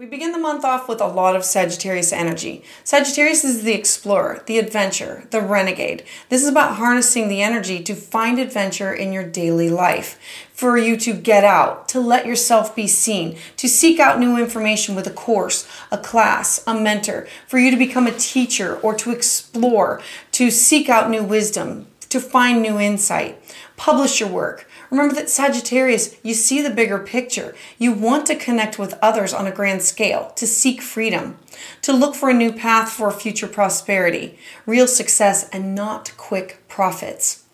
We begin the month off with a lot of Sagittarius energy. Sagittarius is the explorer, the adventurer, the renegade. This is about harnessing the energy to find adventure in your daily life, for you to get out, to let yourself be seen, to seek out new information with a course, a class, a mentor, for you to become a teacher or to explore, to seek out new wisdom, to find new insight. Publish your work Remember that Sagittarius, you see the bigger picture. You want to connect with others on a grand scale, to seek freedom, to look for a new path for future prosperity, real success, and not quick profits.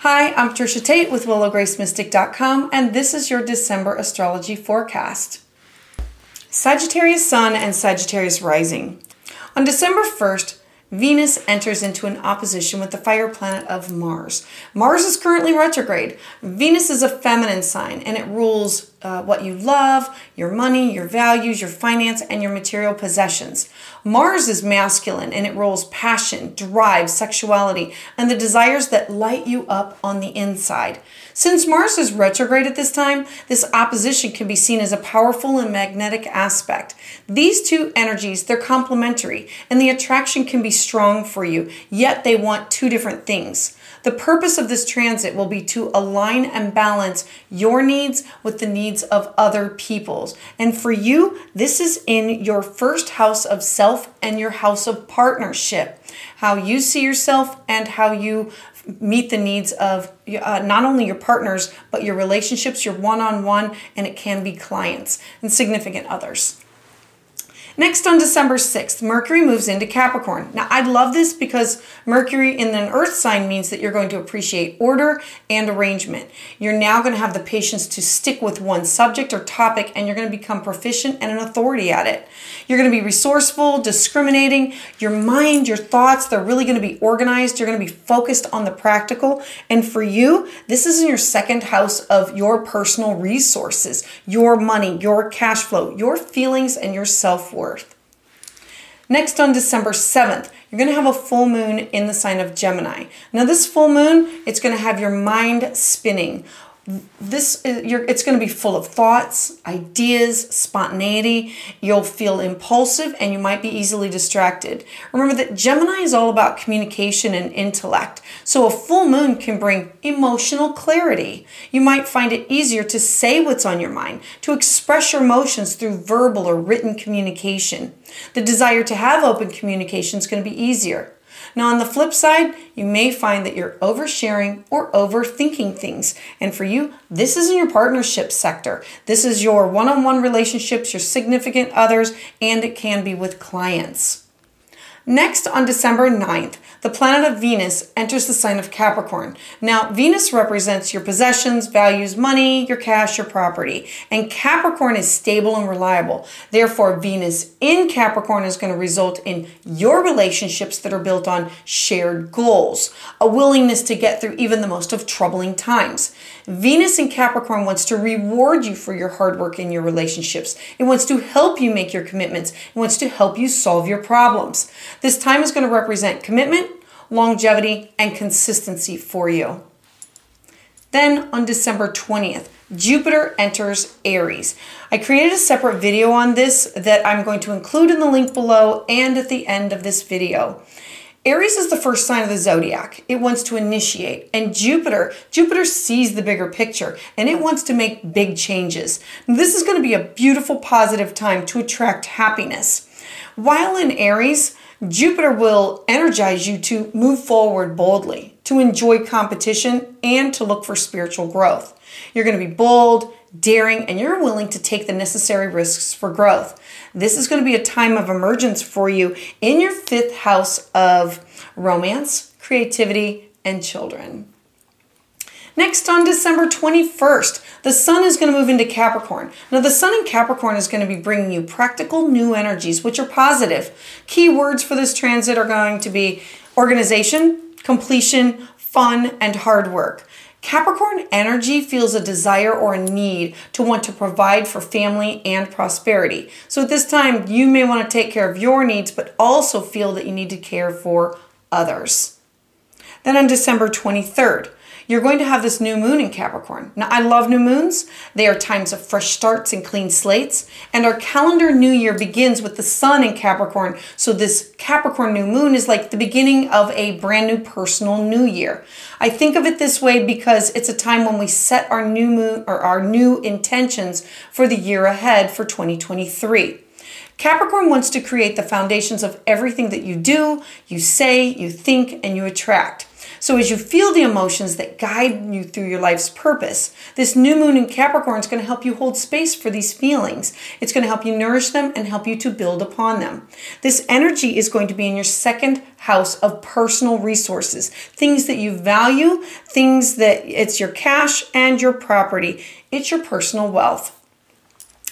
Hi, I'm Patricia Tate with WillowGraceMystic.com, and this is your December astrology forecast. Sagittarius Sun and Sagittarius Rising. On December 1st, Venus enters into an opposition with the fire planet of Mars. Mars is currently retrograde. Venus is a feminine sign and it rules uh, what you love, your money, your values, your finance, and your material possessions. Mars is masculine and it rules passion, drive, sexuality, and the desires that light you up on the inside. Since Mars is retrograde at this time, this opposition can be seen as a powerful and magnetic aspect. These two energies, they're complementary, and the attraction can be strong for you, yet they want two different things. The purpose of this transit will be to align and balance your needs with the needs of other people's. And for you, this is in your first house of self and your house of partnership. How you see yourself and how you meet the needs of uh, not only your partners, but your relationships, your one on one, and it can be clients and significant others. Next, on December 6th, Mercury moves into Capricorn. Now, I love this because Mercury in an earth sign means that you're going to appreciate order and arrangement. You're now going to have the patience to stick with one subject or topic, and you're going to become proficient and an authority at it. You're going to be resourceful, discriminating. Your mind, your thoughts, they're really going to be organized. You're going to be focused on the practical. And for you, this is in your second house of your personal resources, your money, your cash flow, your feelings, and your self worth Next, on December 7th, you're going to have a full moon in the sign of Gemini. Now, this full moon, it's going to have your mind spinning this uh, it's going to be full of thoughts ideas spontaneity. You'll feel impulsive and you might be easily distracted. Remember that gemini is all about communication and intellect. So a full moon can bring emotional clarity. You might find it easier to say what's on your mind to express your emotions through verbal or written communication. The desire to have open communication is going to be easier now, on the flip side, you may find that you're oversharing or overthinking things. And for you, this is in your partnership sector. This is your one on one relationships, your significant others, and it can be with clients. Next, on December 9th, the planet of Venus enters the sign of Capricorn. Now, Venus represents your possessions, values, money, your cash, your property. And Capricorn is stable and reliable. Therefore, Venus in Capricorn is going to result in your relationships that are built on shared goals, a willingness to get through even the most of troubling times. Venus in Capricorn wants to reward you for your hard work in your relationships. It wants to help you make your commitments. It wants to help you solve your problems. This time is going to represent commitment, longevity, and consistency for you. Then on December 20th, Jupiter enters Aries. I created a separate video on this that I'm going to include in the link below and at the end of this video. Aries is the first sign of the zodiac. It wants to initiate. And Jupiter, Jupiter sees the bigger picture and it wants to make big changes. This is going to be a beautiful positive time to attract happiness. While in Aries, Jupiter will energize you to move forward boldly, to enjoy competition, and to look for spiritual growth. You're going to be bold, daring, and you're willing to take the necessary risks for growth. This is going to be a time of emergence for you in your fifth house of romance, creativity, and children. Next, on December 21st, the sun is going to move into Capricorn. Now, the sun in Capricorn is going to be bringing you practical new energies, which are positive. Key words for this transit are going to be organization, completion, fun, and hard work. Capricorn energy feels a desire or a need to want to provide for family and prosperity. So at this time, you may want to take care of your needs, but also feel that you need to care for others. Then on December 23rd, you're going to have this new moon in Capricorn. Now, I love new moons. They are times of fresh starts and clean slates. And our calendar new year begins with the sun in Capricorn. So, this Capricorn new moon is like the beginning of a brand new personal new year. I think of it this way because it's a time when we set our new moon or our new intentions for the year ahead for 2023. Capricorn wants to create the foundations of everything that you do, you say, you think, and you attract. So, as you feel the emotions that guide you through your life's purpose, this new moon in Capricorn is going to help you hold space for these feelings. It's going to help you nourish them and help you to build upon them. This energy is going to be in your second house of personal resources, things that you value, things that it's your cash and your property, it's your personal wealth.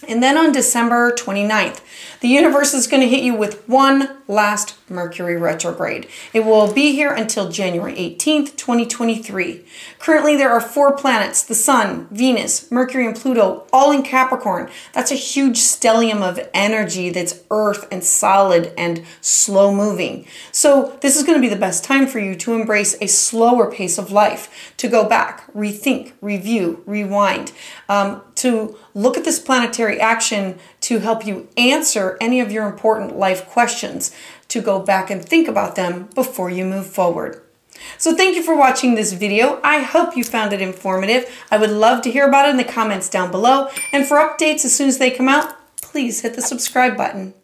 And then on December 29th, the universe is going to hit you with one last Mercury retrograde. It will be here until January 18th, 2023. Currently, there are four planets the Sun, Venus, Mercury, and Pluto, all in Capricorn. That's a huge stellium of energy that's earth and solid and slow moving. So, this is going to be the best time for you to embrace a slower pace of life, to go back, rethink, review, rewind, um, to look at this planetary action to help you answer any of your important life questions, to go back and think about them before you move forward. So thank you for watching this video. I hope you found it informative. I would love to hear about it in the comments down below. And for updates as soon as they come out, please hit the subscribe button.